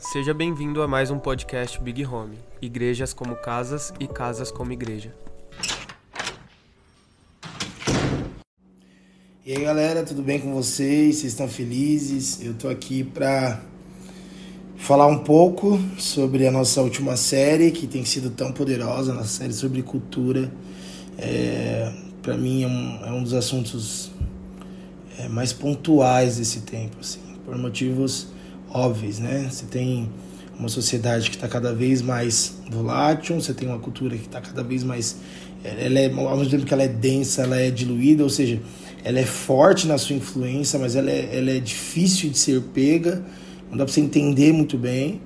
Seja bem-vindo a mais um podcast Big Home Igrejas como Casas e Casas como Igreja. E aí galera, tudo bem com vocês? Vocês estão felizes? Eu tô aqui para falar um pouco sobre a nossa última série, que tem sido tão poderosa, nossa série sobre cultura. É, para mim é um, é um, dos assuntos é, mais pontuais desse tempo, assim, por motivos óbvios, né? Você tem uma sociedade que está cada vez mais volátil, você tem uma cultura que está cada vez mais, ela é, ao mesmo tempo que ela é densa, ela é diluída, ou seja, ela é forte na sua influência, mas ela é, ela é difícil de ser pega não dá para você entender muito bem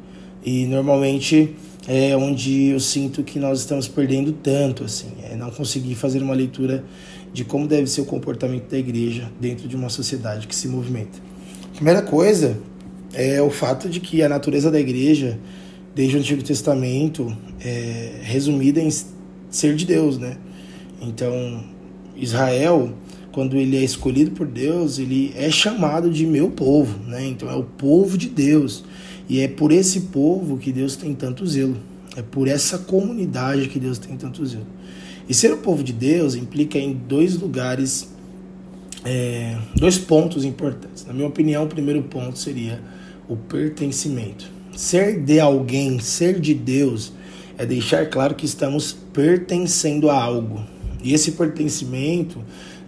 e normalmente é onde eu sinto que nós estamos perdendo tanto assim, é não conseguir fazer uma leitura de como deve ser o comportamento da igreja dentro de uma sociedade que se movimenta. Primeira coisa é o fato de que a natureza da igreja, desde o Antigo Testamento, é resumida em ser de Deus, né? Então, Israel quando ele é escolhido por Deus, ele é chamado de meu povo, né? Então é o povo de Deus. E é por esse povo que Deus tem tanto zelo. É por essa comunidade que Deus tem tanto zelo. E ser o povo de Deus implica em dois lugares, é, dois pontos importantes. Na minha opinião, o primeiro ponto seria o pertencimento. Ser de alguém, ser de Deus, é deixar claro que estamos pertencendo a algo. E esse pertencimento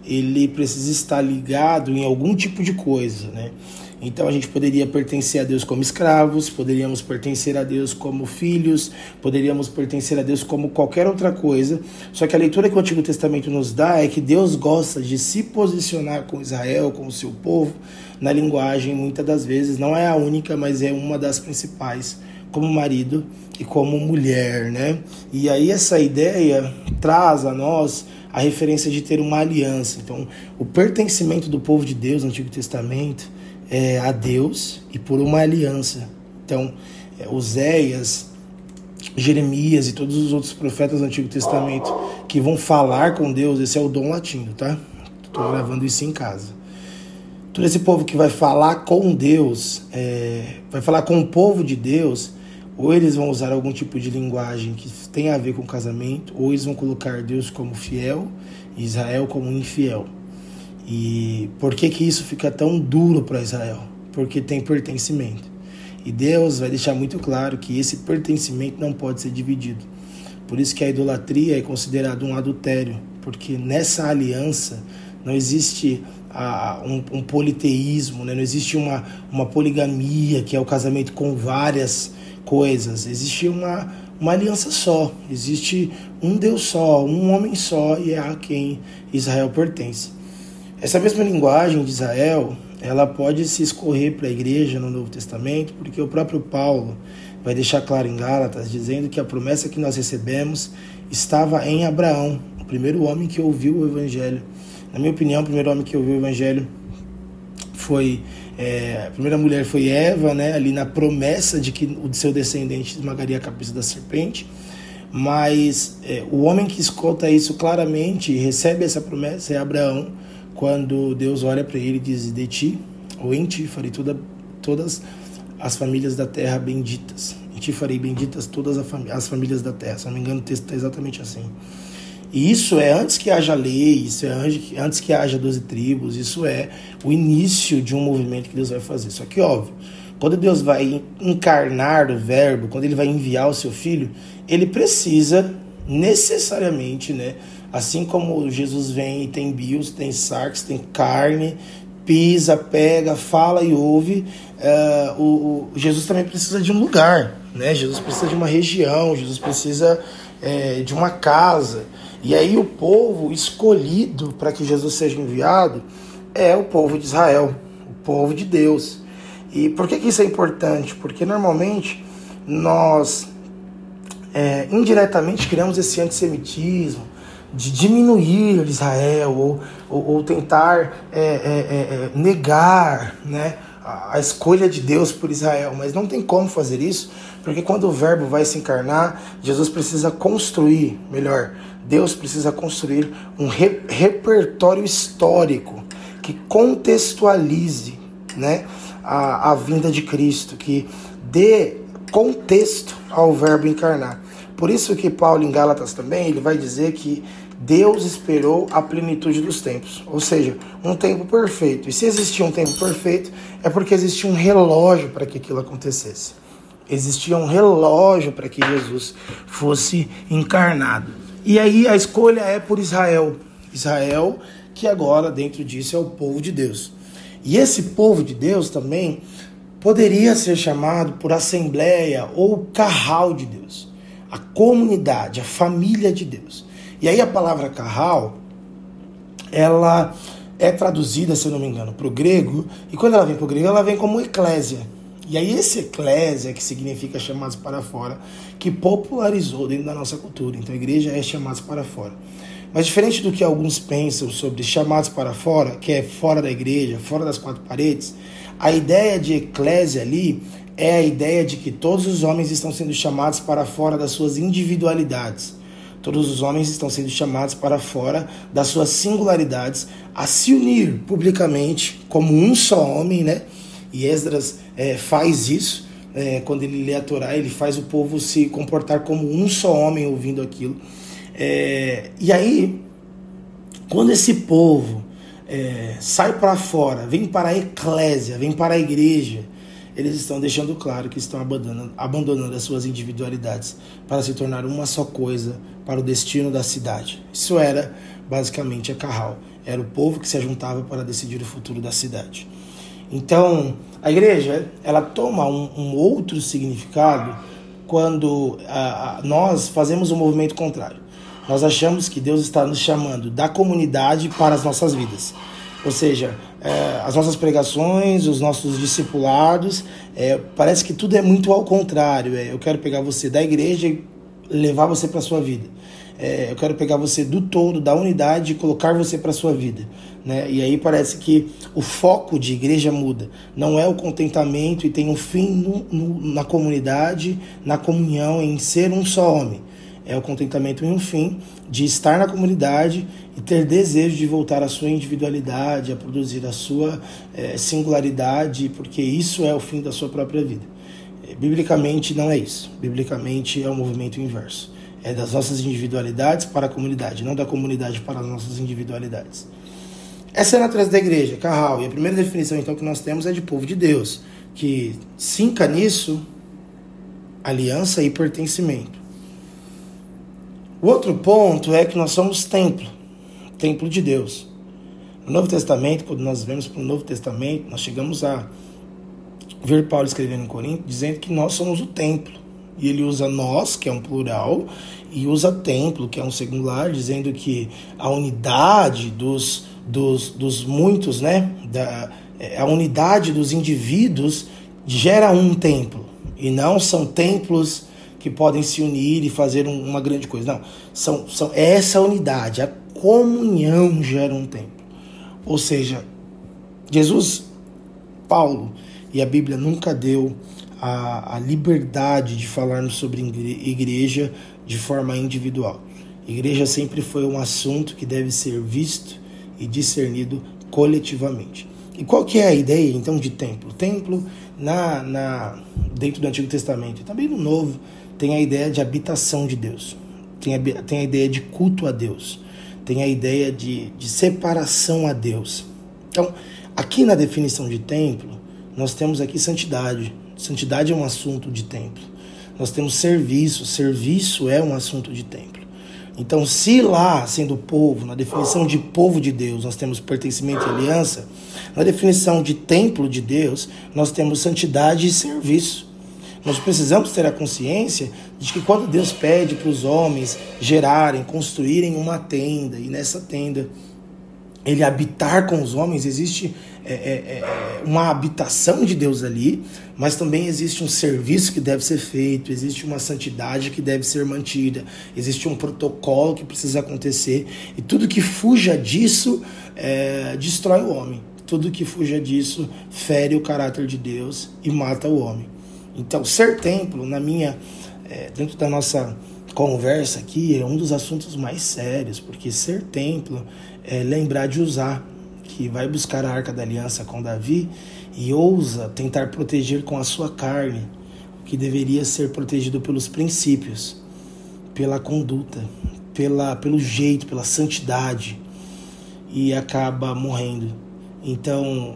ele precisa estar ligado em algum tipo de coisa, né? Então a gente poderia pertencer a Deus como escravos, poderíamos pertencer a Deus como filhos, poderíamos pertencer a Deus como qualquer outra coisa. Só que a leitura que o Antigo Testamento nos dá é que Deus gosta de se posicionar com Israel, com o seu povo, na linguagem, muitas das vezes, não é a única, mas é uma das principais, como marido e como mulher, né? E aí essa ideia traz a nós a referência de ter uma aliança. Então, o pertencimento do povo de Deus no Antigo Testamento é a Deus e por uma aliança. Então, é, Oséias, Jeremias e todos os outros profetas do Antigo Testamento que vão falar com Deus, esse é o dom latino, tá? Estou gravando isso em casa. Todo esse povo que vai falar com Deus, é, vai falar com o povo de Deus, ou eles vão usar algum tipo de linguagem que tem a ver com casamento, ou eles vão colocar Deus como fiel e Israel como infiel. E por que que isso fica tão duro para Israel? Porque tem pertencimento. E Deus vai deixar muito claro que esse pertencimento não pode ser dividido. Por isso que a idolatria é considerada um adultério, porque nessa aliança não existe ah, um, um, politeísmo, né? não existe uma, uma poligamia, que é o casamento com várias coisas. Existe uma, uma aliança só, existe um Deus só, um homem só e é a quem Israel pertence. Essa mesma linguagem de Israel, ela pode se escorrer para a igreja no Novo Testamento, porque o próprio Paulo vai deixar claro em Gálatas, dizendo que a promessa que nós recebemos estava em Abraão, o primeiro homem que ouviu o Evangelho. Na minha opinião, o primeiro homem que ouviu o Evangelho foi é, a primeira mulher foi Eva, né, ali na promessa de que o seu descendente esmagaria a cabeça da serpente. Mas é, o homem que escuta isso claramente recebe essa promessa é Abraão, quando Deus olha para ele e diz: De ti, ou em ti, farei toda, todas as famílias da terra benditas. Em ti farei benditas todas as famílias da terra. Se não me engano, o texto está exatamente assim. E isso é antes que haja lei, isso é antes que haja 12 tribos, isso é o início de um movimento que Deus vai fazer. Só que, óbvio, quando Deus vai encarnar o Verbo, quando ele vai enviar o seu filho, ele precisa necessariamente, né? Assim como Jesus vem e tem bios, tem sarx, tem carne, pisa, pega, fala e ouve, uh, o, o, Jesus também precisa de um lugar, né? Jesus precisa de uma região, Jesus precisa é, de uma casa. E aí o povo escolhido para que Jesus seja enviado é o povo de Israel, o povo de Deus. E por que, que isso é importante? Porque normalmente nós é, indiretamente criamos esse antissemitismo de diminuir Israel ou, ou, ou tentar é, é, é, é negar né, a escolha de Deus por Israel, mas não tem como fazer isso, porque quando o Verbo vai se encarnar, Jesus precisa construir, melhor, Deus precisa construir um re repertório histórico que contextualize né, a, a vinda de Cristo, que dê contexto ao verbo encarnar. Por isso que Paulo em Gálatas também, ele vai dizer que Deus esperou a plenitude dos tempos, ou seja, um tempo perfeito. E se existia um tempo perfeito, é porque existia um relógio para que aquilo acontecesse. Existia um relógio para que Jesus fosse encarnado. E aí a escolha é por Israel. Israel, que agora dentro disso é o povo de Deus. E esse povo de Deus também poderia ser chamado por assembleia ou carral de Deus, a comunidade, a família de Deus. E aí a palavra carral, ela é traduzida, se eu não me engano, para o grego, e quando ela vem para o grego, ela vem como eclésia. E aí esse eclésia, que significa chamados para fora, que popularizou dentro da nossa cultura. Então a igreja é chamados para fora. Mas diferente do que alguns pensam sobre chamados para fora, que é fora da igreja, fora das quatro paredes, a ideia de eclésia ali é a ideia de que todos os homens estão sendo chamados para fora das suas individualidades. Todos os homens estão sendo chamados para fora das suas singularidades a se unir publicamente como um só homem, né? E Esdras é, faz isso. É, quando ele lê a Torá, ele faz o povo se comportar como um só homem ouvindo aquilo. É, e aí, quando esse povo é, sai para fora, vem para a eclésia, vem para a igreja, eles estão deixando claro que estão abandonando, abandonando as suas individualidades para se tornar uma só coisa para o destino da cidade. Isso era basicamente a Carral. Era o povo que se juntava para decidir o futuro da cidade. Então, a igreja ela toma um, um outro significado quando a, a, nós fazemos um movimento contrário. Nós achamos que Deus está nos chamando da comunidade para as nossas vidas. Ou seja, é, as nossas pregações, os nossos discipulados, é, parece que tudo é muito ao contrário. É, eu quero pegar você da igreja e levar você para a sua vida. É, eu quero pegar você do todo, da unidade e colocar você para a sua vida. Né? E aí parece que o foco de igreja muda. Não é o contentamento e tem um fim no, no, na comunidade, na comunhão, em ser um só homem é o contentamento em um fim de estar na comunidade e ter desejo de voltar à sua individualidade, a produzir a sua é, singularidade, porque isso é o fim da sua própria vida. É, biblicamente não é isso. Biblicamente é o um movimento inverso. É das nossas individualidades para a comunidade, não da comunidade para as nossas individualidades. Essa é a natureza da igreja, Carral. E a primeira definição então que nós temos é de povo de Deus, que sinca nisso aliança e pertencimento. O outro ponto é que nós somos templo, templo de Deus. No Novo Testamento, quando nós vemos para o Novo Testamento, nós chegamos a ver Paulo escrevendo em Corinto, dizendo que nós somos o templo. E ele usa nós, que é um plural, e usa templo, que é um singular, dizendo que a unidade dos, dos, dos muitos, né? Da, a unidade dos indivíduos gera um templo. E não são templos que podem se unir e fazer um, uma grande coisa. Não, são, são é essa unidade, a comunhão gera um templo. Ou seja, Jesus, Paulo e a Bíblia nunca deu a, a liberdade de falarmos sobre igreja de forma individual. Igreja sempre foi um assunto que deve ser visto e discernido coletivamente. E qual que é a ideia então de templo? Templo na, na dentro do Antigo Testamento e também no Novo tem a ideia de habitação de Deus, tem a, tem a ideia de culto a Deus, tem a ideia de, de separação a Deus. Então, aqui na definição de templo, nós temos aqui santidade. Santidade é um assunto de templo. Nós temos serviço, serviço é um assunto de templo. Então, se lá, sendo povo, na definição de povo de Deus, nós temos pertencimento e aliança, na definição de templo de Deus, nós temos santidade e serviço. Nós precisamos ter a consciência de que quando Deus pede para os homens gerarem, construírem uma tenda, e nessa tenda ele habitar com os homens, existe é, é, é, uma habitação de Deus ali, mas também existe um serviço que deve ser feito, existe uma santidade que deve ser mantida, existe um protocolo que precisa acontecer, e tudo que fuja disso é, destrói o homem. Tudo que fuja disso fere o caráter de Deus e mata o homem. Então, ser templo, na minha, é, dentro da nossa conversa aqui, é um dos assuntos mais sérios, porque ser templo é lembrar de usar, que vai buscar a arca da aliança com Davi e ousa tentar proteger com a sua carne que deveria ser protegido pelos princípios, pela conduta, pela, pelo jeito, pela santidade e acaba morrendo. Então,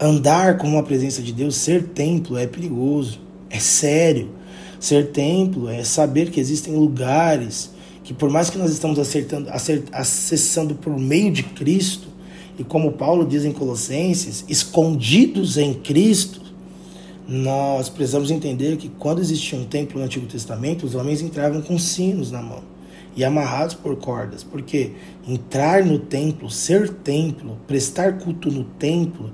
andar com a presença de Deus, ser templo é perigoso, é sério. Ser templo é saber que existem lugares que, por mais que nós estamos acertando, acessando por meio de Cristo, e como Paulo diz em Colossenses, escondidos em Cristo, nós precisamos entender que quando existia um templo no Antigo Testamento, os homens entravam com sinos na mão e amarrados por cordas, porque entrar no templo, ser templo, prestar culto no templo,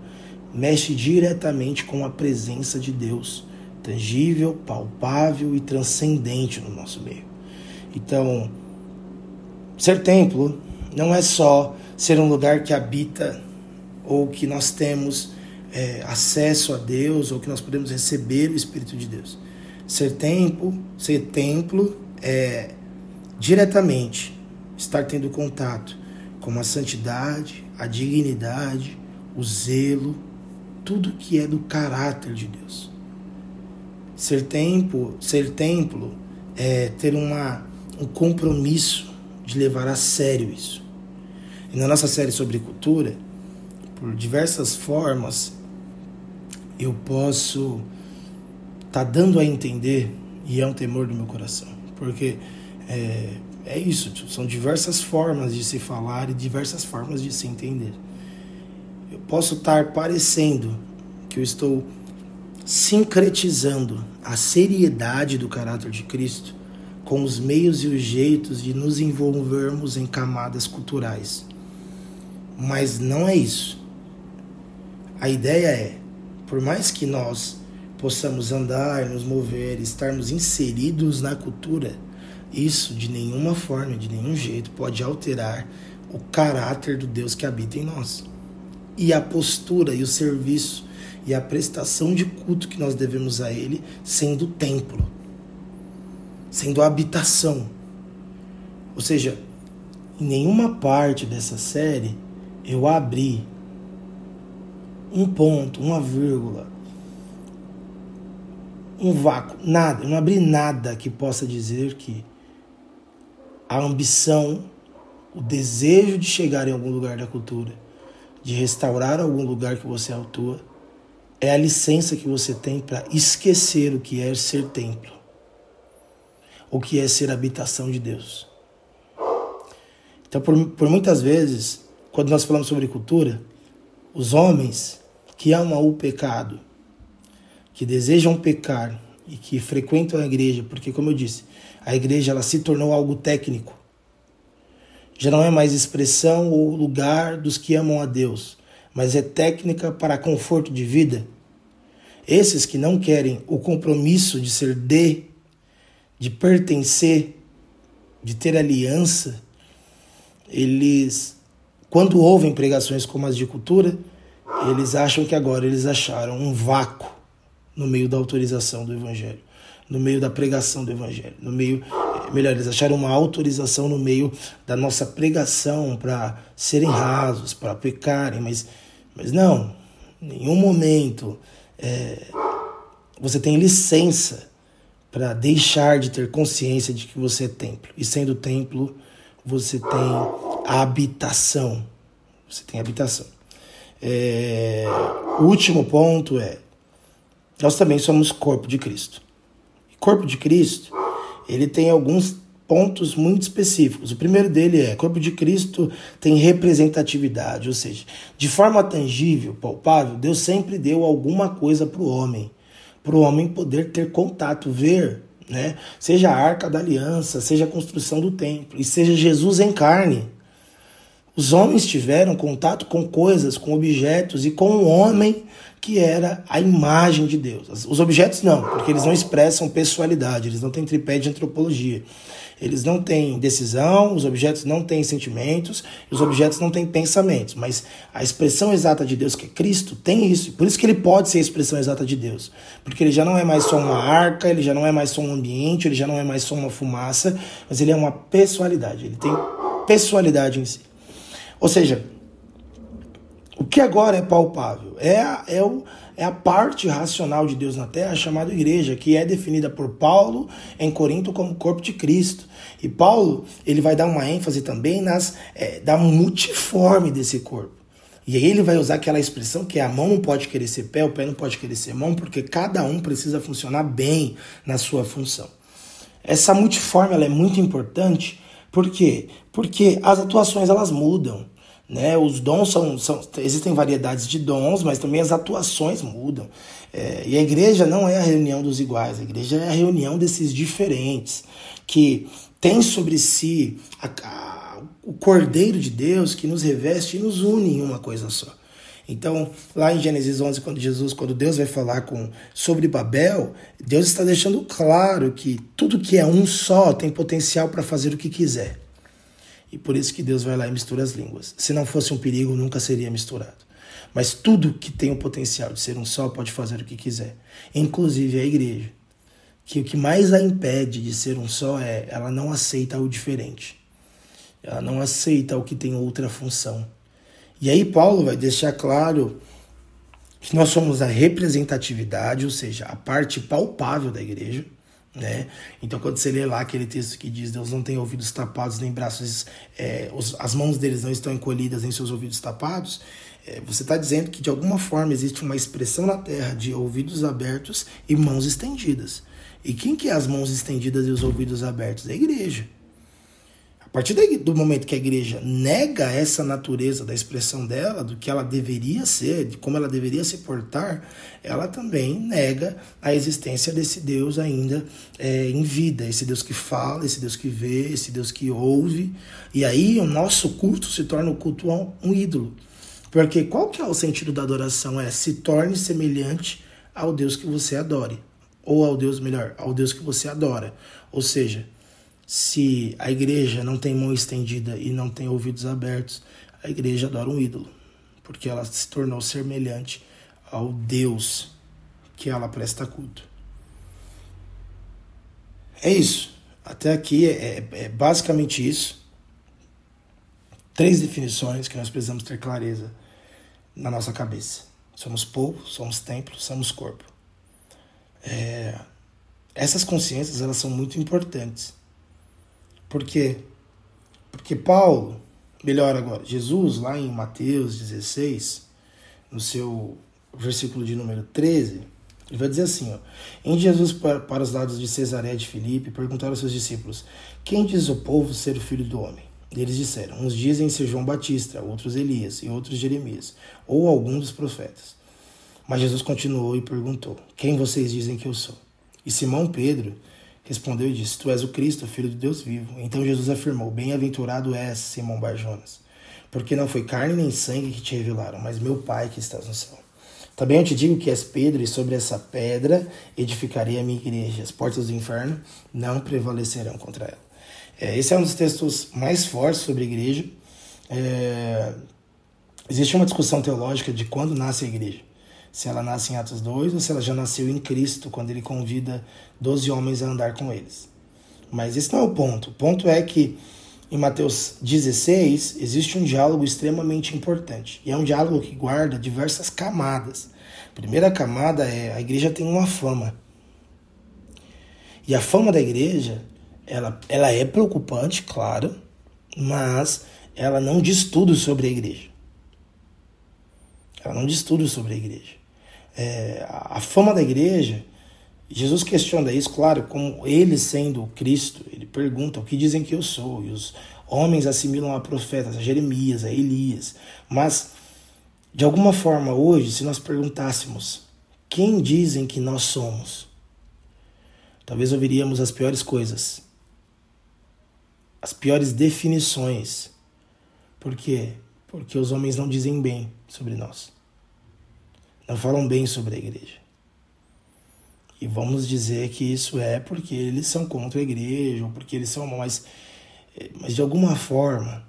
mexe diretamente com a presença de Deus, tangível, palpável e transcendente no nosso meio. Então, ser templo não é só ser um lugar que habita ou que nós temos é, acesso a Deus ou que nós podemos receber o Espírito de Deus. Ser templo, ser templo é diretamente estar tendo contato com a santidade, a dignidade, o zelo, tudo que é do caráter de Deus. Ser templo, ser templo é ter uma, um compromisso de levar a sério isso. E na nossa série sobre cultura, por diversas formas, eu posso estar tá dando a entender, e é um temor do meu coração, porque é, é isso, são diversas formas de se falar e diversas formas de se entender. Eu posso estar parecendo que eu estou sincretizando a seriedade do caráter de Cristo com os meios e os jeitos de nos envolvermos em camadas culturais. Mas não é isso. A ideia é, por mais que nós possamos andar, nos mover, estarmos inseridos na cultura, isso de nenhuma forma, de nenhum jeito pode alterar o caráter do Deus que habita em nós. E a postura e o serviço e a prestação de culto que nós devemos a Ele, sendo templo, sendo habitação. Ou seja, em nenhuma parte dessa série eu abri um ponto, uma vírgula, um vácuo, nada, eu não abri nada que possa dizer que a ambição, o desejo de chegar em algum lugar da cultura, de restaurar algum lugar que você atua, é a licença que você tem para esquecer o que é ser templo, o que é ser habitação de Deus. Então, por, por muitas vezes, quando nós falamos sobre cultura, os homens que amam o pecado, que desejam pecar e que frequentam a igreja, porque, como eu disse, a igreja ela se tornou algo técnico. Já não é mais expressão ou lugar dos que amam a Deus, mas é técnica para conforto de vida. Esses que não querem o compromisso de ser de, de pertencer, de ter aliança, eles, quando ouvem pregações como as de cultura, eles acham que agora eles acharam um vácuo no meio da autorização do Evangelho no meio da pregação do Evangelho, no meio, melhor, eles acharam uma autorização no meio da nossa pregação para serem rasos, para pecarem, mas, mas não, em nenhum momento é, você tem licença para deixar de ter consciência de que você é templo. E sendo templo, você tem habitação. Você tem habitação. É, o último ponto é: nós também somos corpo de Cristo corpo de Cristo, ele tem alguns pontos muito específicos. O primeiro dele é: corpo de Cristo tem representatividade, ou seja, de forma tangível, palpável, Deus sempre deu alguma coisa para o homem, para o homem poder ter contato, ver, né? Seja a arca da aliança, seja a construção do templo, e seja Jesus em carne. Os homens tiveram contato com coisas, com objetos e com o homem que era a imagem de Deus. Os objetos não, porque eles não expressam pessoalidade, eles não têm tripé de antropologia. Eles não têm decisão, os objetos não têm sentimentos, os objetos não têm pensamentos. Mas a expressão exata de Deus, que é Cristo, tem isso. Por isso que ele pode ser a expressão exata de Deus. Porque ele já não é mais só uma arca, ele já não é mais só um ambiente, ele já não é mais só uma fumaça, mas ele é uma pessoalidade. Ele tem pessoalidade em si. Ou seja, o que agora é palpável? É, é, o, é a parte racional de Deus na terra chamada igreja, que é definida por Paulo em Corinto como corpo de Cristo. E Paulo ele vai dar uma ênfase também nas é, da multiforme desse corpo. E aí ele vai usar aquela expressão que a mão não pode querer ser pé, o pé não pode querer ser mão, porque cada um precisa funcionar bem na sua função. Essa multiforme ela é muito importante, por quê? Porque as atuações elas mudam. Né? Os dons são, são. Existem variedades de dons, mas também as atuações mudam. É, e a igreja não é a reunião dos iguais, a igreja é a reunião desses diferentes, que tem sobre si a, a, o Cordeiro de Deus que nos reveste e nos une em uma coisa só. Então, lá em Gênesis 11, quando Jesus, quando Deus vai falar com sobre Babel, Deus está deixando claro que tudo que é um só tem potencial para fazer o que quiser. E por isso que Deus vai lá e mistura as línguas. Se não fosse um perigo, nunca seria misturado. Mas tudo que tem o potencial de ser um só pode fazer o que quiser, inclusive a igreja. Que o que mais a impede de ser um só é ela não aceita o diferente. Ela não aceita o que tem outra função. E aí Paulo vai deixar claro que nós somos a representatividade, ou seja, a parte palpável da igreja. Né? Então, quando você lê lá aquele texto que diz Deus não tem ouvidos tapados nem braços, é, os, as mãos deles não estão encolhidas em seus ouvidos tapados, é, você está dizendo que de alguma forma existe uma expressão na terra de ouvidos abertos e mãos estendidas. E quem que é as mãos estendidas e os ouvidos abertos? É a igreja partir do momento que a igreja nega essa natureza da expressão dela, do que ela deveria ser, de como ela deveria se portar, ela também nega a existência desse Deus ainda é, em vida, esse Deus que fala, esse Deus que vê, esse Deus que ouve. E aí o nosso culto se torna o culto a um ídolo. Porque qual que é o sentido da adoração? É se torne semelhante ao Deus que você adore. Ou ao Deus, melhor, ao Deus que você adora. Ou seja, se a igreja não tem mão estendida e não tem ouvidos abertos, a igreja adora um ídolo, porque ela se tornou semelhante ao Deus que ela presta culto. É isso. Até aqui é, é, é basicamente isso. Três definições que nós precisamos ter clareza na nossa cabeça. Somos povo, somos templo, somos corpo. É, essas consciências elas são muito importantes por quê? Porque Paulo, melhor agora, Jesus, lá em Mateus 16, no seu versículo de número 13, ele vai dizer assim: ó, Em Jesus para, para os lados de Cesaré de Filipe, perguntaram aos seus discípulos: Quem diz o povo ser o filho do homem? Eles disseram: Uns dizem ser João Batista, outros Elias e outros Jeremias, ou algum dos profetas. Mas Jesus continuou e perguntou: Quem vocês dizem que eu sou? E Simão Pedro Respondeu e disse: Tu és o Cristo, filho de Deus vivo. Então Jesus afirmou: Bem-aventurado és, Simão Barjonas, porque não foi carne nem sangue que te revelaram, mas meu Pai que estás no céu. Também eu te digo que és Pedro, e sobre essa pedra edificarei a minha igreja. As portas do inferno não prevalecerão contra ela. É, esse é um dos textos mais fortes sobre a igreja. É, existe uma discussão teológica de quando nasce a igreja se ela nasce em Atos 2 ou se ela já nasceu em Cristo, quando ele convida 12 homens a andar com eles. Mas esse não é o ponto. O ponto é que em Mateus 16 existe um diálogo extremamente importante. E é um diálogo que guarda diversas camadas. A primeira camada é a igreja tem uma fama. E a fama da igreja, ela, ela é preocupante, claro, mas ela não diz tudo sobre a igreja. Ela não diz tudo sobre a igreja é, a fama da igreja, Jesus questiona isso, claro, como ele sendo Cristo, ele pergunta o que dizem que eu sou, e os homens assimilam a profetas, a Jeremias, a Elias, mas de alguma forma hoje, se nós perguntássemos quem dizem que nós somos, talvez ouviríamos as piores coisas, as piores definições. Por quê? Porque os homens não dizem bem sobre nós não falam bem sobre a igreja. E vamos dizer que isso é porque eles são contra a igreja, ou porque eles são mas, mas de alguma forma,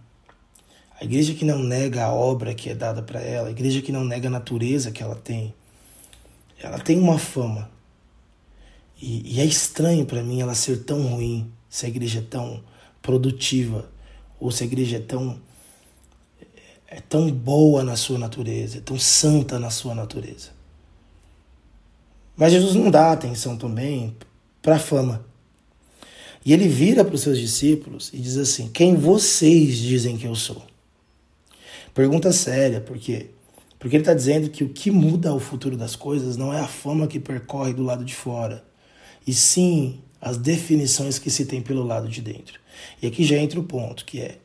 a igreja que não nega a obra que é dada para ela, a igreja que não nega a natureza que ela tem, ela tem uma fama. E, e é estranho para mim ela ser tão ruim, se a igreja é tão produtiva, ou se a igreja é tão é tão boa na sua natureza, é tão santa na sua natureza. Mas Jesus não dá atenção também para a fama. E ele vira para os seus discípulos e diz assim: Quem vocês dizem que eu sou? Pergunta séria, por quê? Porque ele está dizendo que o que muda o futuro das coisas não é a fama que percorre do lado de fora, e sim as definições que se tem pelo lado de dentro. E aqui já entra o ponto, que é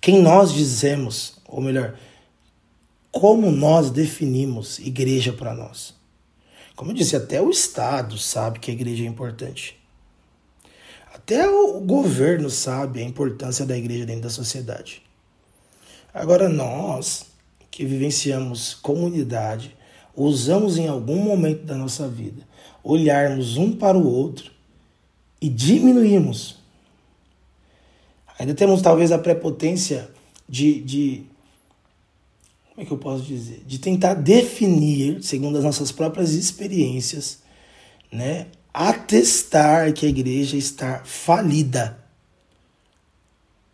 quem nós dizemos, ou melhor, como nós definimos igreja para nós. Como eu disse, até o Estado sabe que a igreja é importante. Até o governo sabe a importância da igreja dentro da sociedade. Agora, nós que vivenciamos comunidade, usamos em algum momento da nossa vida olharmos um para o outro e diminuirmos. Ainda temos talvez a prepotência de, de como é que eu posso dizer? De tentar definir, segundo as nossas próprias experiências, né, atestar que a igreja está falida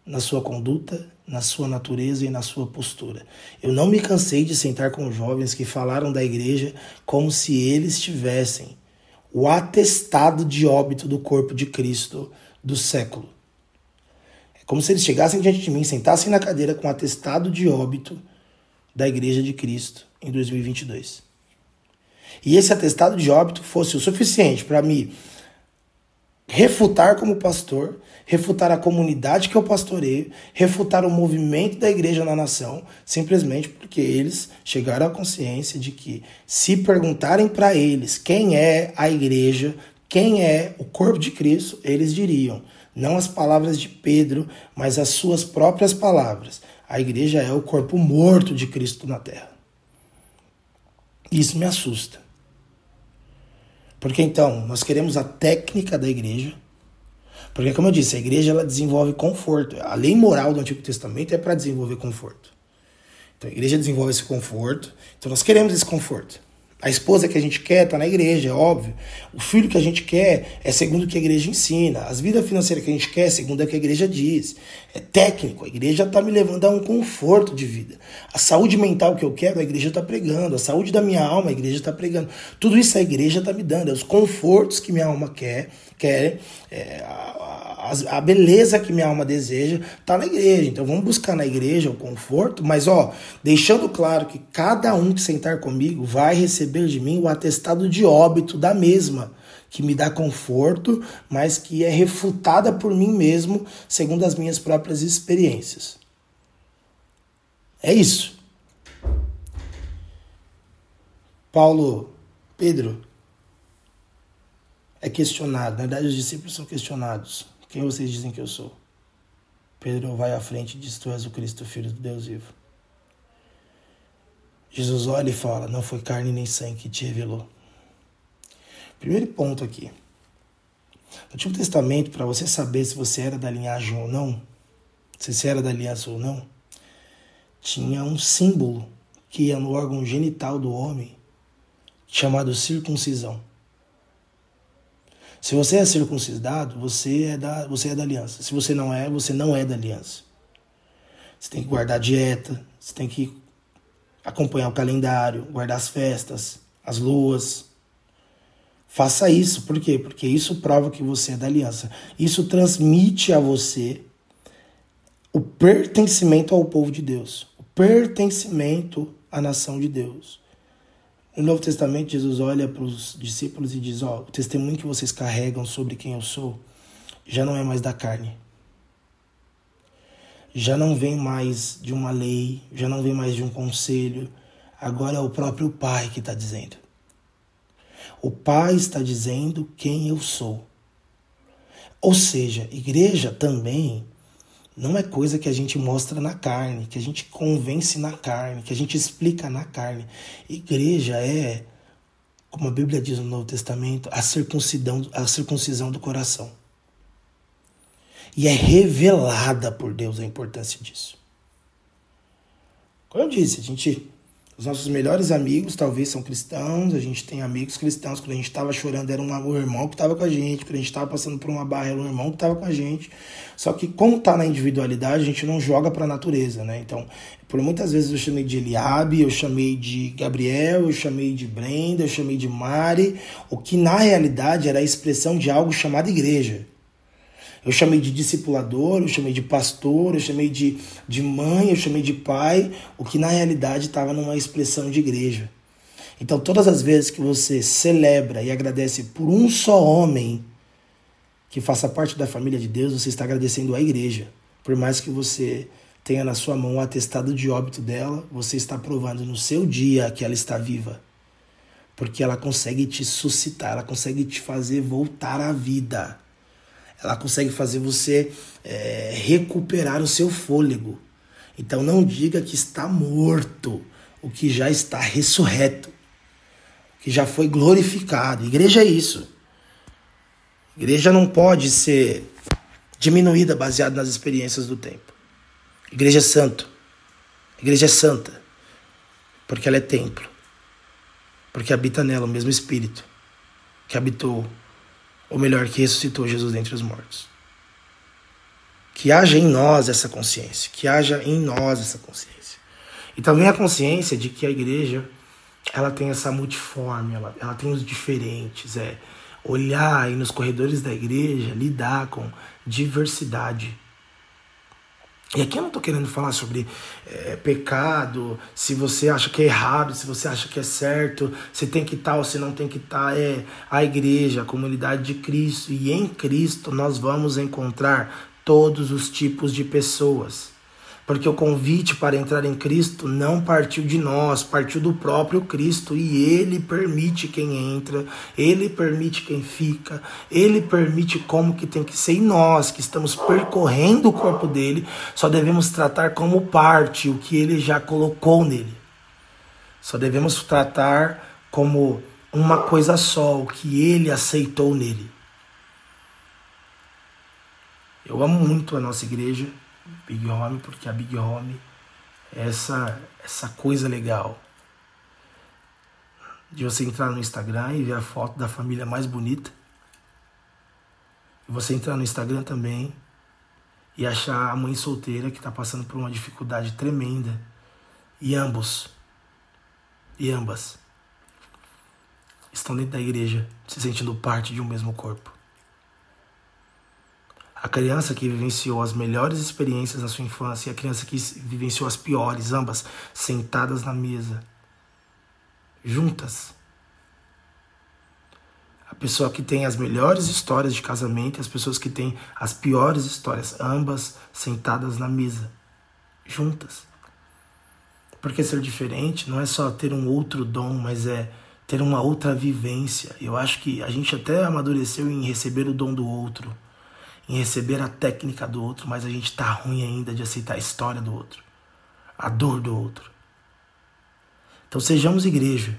na sua conduta, na sua natureza e na sua postura. Eu não me cansei de sentar com jovens que falaram da igreja como se eles tivessem o atestado de óbito do corpo de Cristo do século. É como se eles chegassem diante de mim, sentassem na cadeira com o atestado de óbito da igreja de Cristo em 2022 e esse atestado de óbito fosse o suficiente para me refutar como pastor, refutar a comunidade que eu pastoreio, refutar o movimento da igreja na nação, simplesmente porque eles chegaram à consciência de que se perguntarem para eles quem é a igreja, quem é o corpo de Cristo, eles diriam, não as palavras de Pedro, mas as suas próprias palavras. A igreja é o corpo morto de Cristo na terra. Isso me assusta. Porque então, nós queremos a técnica da igreja. Porque, como eu disse, a igreja ela desenvolve conforto. A lei moral do Antigo Testamento é para desenvolver conforto. Então, a igreja desenvolve esse conforto. Então, nós queremos esse conforto. A esposa que a gente quer está na igreja, é óbvio. O filho que a gente quer é segundo o que a igreja ensina. As vidas financeiras que a gente quer é segundo o que a igreja diz. É técnico. A igreja está me levando a um conforto de vida. A saúde mental que eu quero, a igreja está pregando. A saúde da minha alma, a igreja está pregando. Tudo isso a igreja está me dando. É os confortos que minha alma quer, quer é, a beleza que minha alma deseja está na igreja. Então vamos buscar na igreja o conforto, mas ó, deixando claro que cada um que sentar comigo vai receber de mim o atestado de óbito da mesma, que me dá conforto, mas que é refutada por mim mesmo, segundo as minhas próprias experiências. É isso. Paulo, Pedro, é questionado. Na verdade, os discípulos são questionados. Quem vocês dizem que eu sou? Pedro vai à frente e diz: Tu és o Cristo, filho do Deus vivo. Jesus olha e fala: Não foi carne nem sangue que te revelou. Primeiro ponto aqui. No Antigo Testamento, para você saber se você era da linhagem ou não, se você era da aliança ou não, tinha um símbolo que ia no órgão genital do homem, chamado circuncisão. Se você é circuncidado, você é da, você é da aliança. Se você não é, você não é da aliança. Você tem que guardar a dieta, você tem que acompanhar o calendário, guardar as festas, as luas. Faça isso, por quê? Porque isso prova que você é da aliança. Isso transmite a você o pertencimento ao povo de Deus, o pertencimento à nação de Deus. No Novo Testamento, Jesus olha para os discípulos e diz: Ó, o testemunho que vocês carregam sobre quem eu sou já não é mais da carne. Já não vem mais de uma lei, já não vem mais de um conselho. Agora é o próprio Pai que está dizendo. O Pai está dizendo quem eu sou. Ou seja, igreja também não é coisa que a gente mostra na carne, que a gente convence na carne, que a gente explica na carne. Igreja é, como a Bíblia diz no Novo Testamento, a circuncisão, a circuncisão do coração. E é revelada por Deus a importância disso. Como eu disse, a gente Os nossos melhores amigos talvez são cristãos, a gente tem amigos cristãos. Quando a gente estava chorando, era um irmão que estava com a gente. Quando a gente estava passando por uma barra, era um irmão que estava com a gente. Só que, como está na individualidade, a gente não joga para a natureza, né? Então, por muitas vezes eu chamei de Eliabe, eu chamei de Gabriel, eu chamei de Brenda, eu chamei de Mari, o que na realidade era a expressão de algo chamado igreja. Eu chamei de discipulador, eu chamei de pastor, eu chamei de, de mãe, eu chamei de pai, o que na realidade estava numa expressão de igreja. Então, todas as vezes que você celebra e agradece por um só homem que faça parte da família de Deus, você está agradecendo à igreja. Por mais que você tenha na sua mão o atestado de óbito dela, você está provando no seu dia que ela está viva. Porque ela consegue te suscitar, ela consegue te fazer voltar à vida ela consegue fazer você é, recuperar o seu fôlego. Então não diga que está morto, o que já está ressurreto, que já foi glorificado. Igreja é isso. Igreja não pode ser diminuída baseada nas experiências do tempo. Igreja é santo. Igreja é santa. Porque ela é templo. Porque habita nela o mesmo Espírito que habitou ou melhor, que ressuscitou Jesus dentre os mortos. Que haja em nós essa consciência, que haja em nós essa consciência. E também a consciência de que a igreja ela tem essa multiforme, ela, ela tem os diferentes, é olhar aí nos corredores da igreja, lidar com diversidade e aqui eu não estou querendo falar sobre é, pecado, se você acha que é errado, se você acha que é certo, se tem que estar ou se não tem que estar. É a igreja, a comunidade de Cristo. E em Cristo nós vamos encontrar todos os tipos de pessoas porque o convite para entrar em Cristo não partiu de nós, partiu do próprio Cristo e ele permite quem entra, ele permite quem fica, ele permite como que tem que ser e nós que estamos percorrendo o corpo dele, só devemos tratar como parte o que ele já colocou nele. Só devemos tratar como uma coisa só, o que ele aceitou nele. Eu amo muito a nossa igreja, Big Home, porque a Big Home é essa, essa coisa legal de você entrar no Instagram e ver a foto da família mais bonita. E você entrar no Instagram também e achar a mãe solteira que está passando por uma dificuldade tremenda. E ambos, e ambas, estão dentro da igreja, se sentindo parte de um mesmo corpo. A criança que vivenciou as melhores experiências na sua infância e a criança que vivenciou as piores, ambas sentadas na mesa, juntas. A pessoa que tem as melhores histórias de casamento e as pessoas que têm as piores histórias, ambas sentadas na mesa, juntas. Porque ser diferente não é só ter um outro dom, mas é ter uma outra vivência. Eu acho que a gente até amadureceu em receber o dom do outro em receber a técnica do outro, mas a gente está ruim ainda de aceitar a história do outro, a dor do outro. Então sejamos igreja,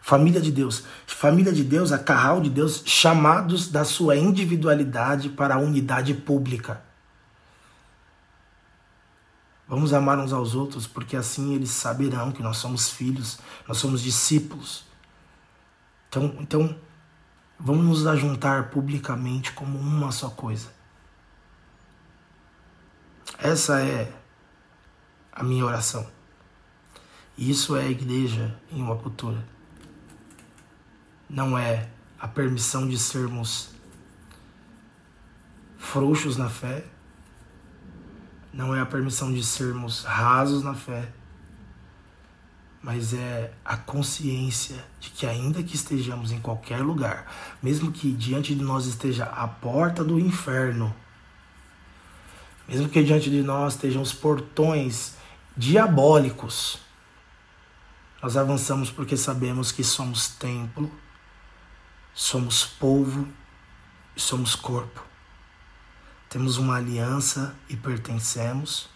família de Deus, família de Deus, a carral de Deus, chamados da sua individualidade para a unidade pública. Vamos amar uns aos outros, porque assim eles saberão que nós somos filhos, nós somos discípulos. Então, então Vamos nos ajuntar publicamente como uma só coisa. Essa é a minha oração. Isso é a igreja em uma cultura. Não é a permissão de sermos frouxos na fé. Não é a permissão de sermos rasos na fé mas é a consciência de que, ainda que estejamos em qualquer lugar, mesmo que diante de nós esteja a porta do inferno, mesmo que diante de nós estejam os portões diabólicos, nós avançamos porque sabemos que somos templo, somos povo e somos corpo. Temos uma aliança e pertencemos.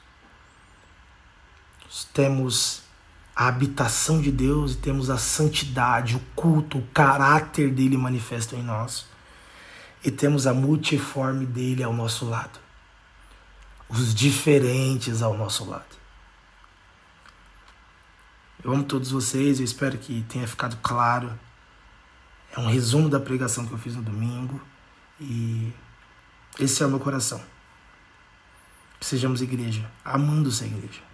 Temos a habitação de Deus e temos a santidade, o culto, o caráter dele manifesto em nós. E temos a multiforme dele ao nosso lado. Os diferentes ao nosso lado. Eu amo todos vocês, eu espero que tenha ficado claro. É um resumo da pregação que eu fiz no domingo e esse é o meu coração. Sejamos igreja, amando ser igreja.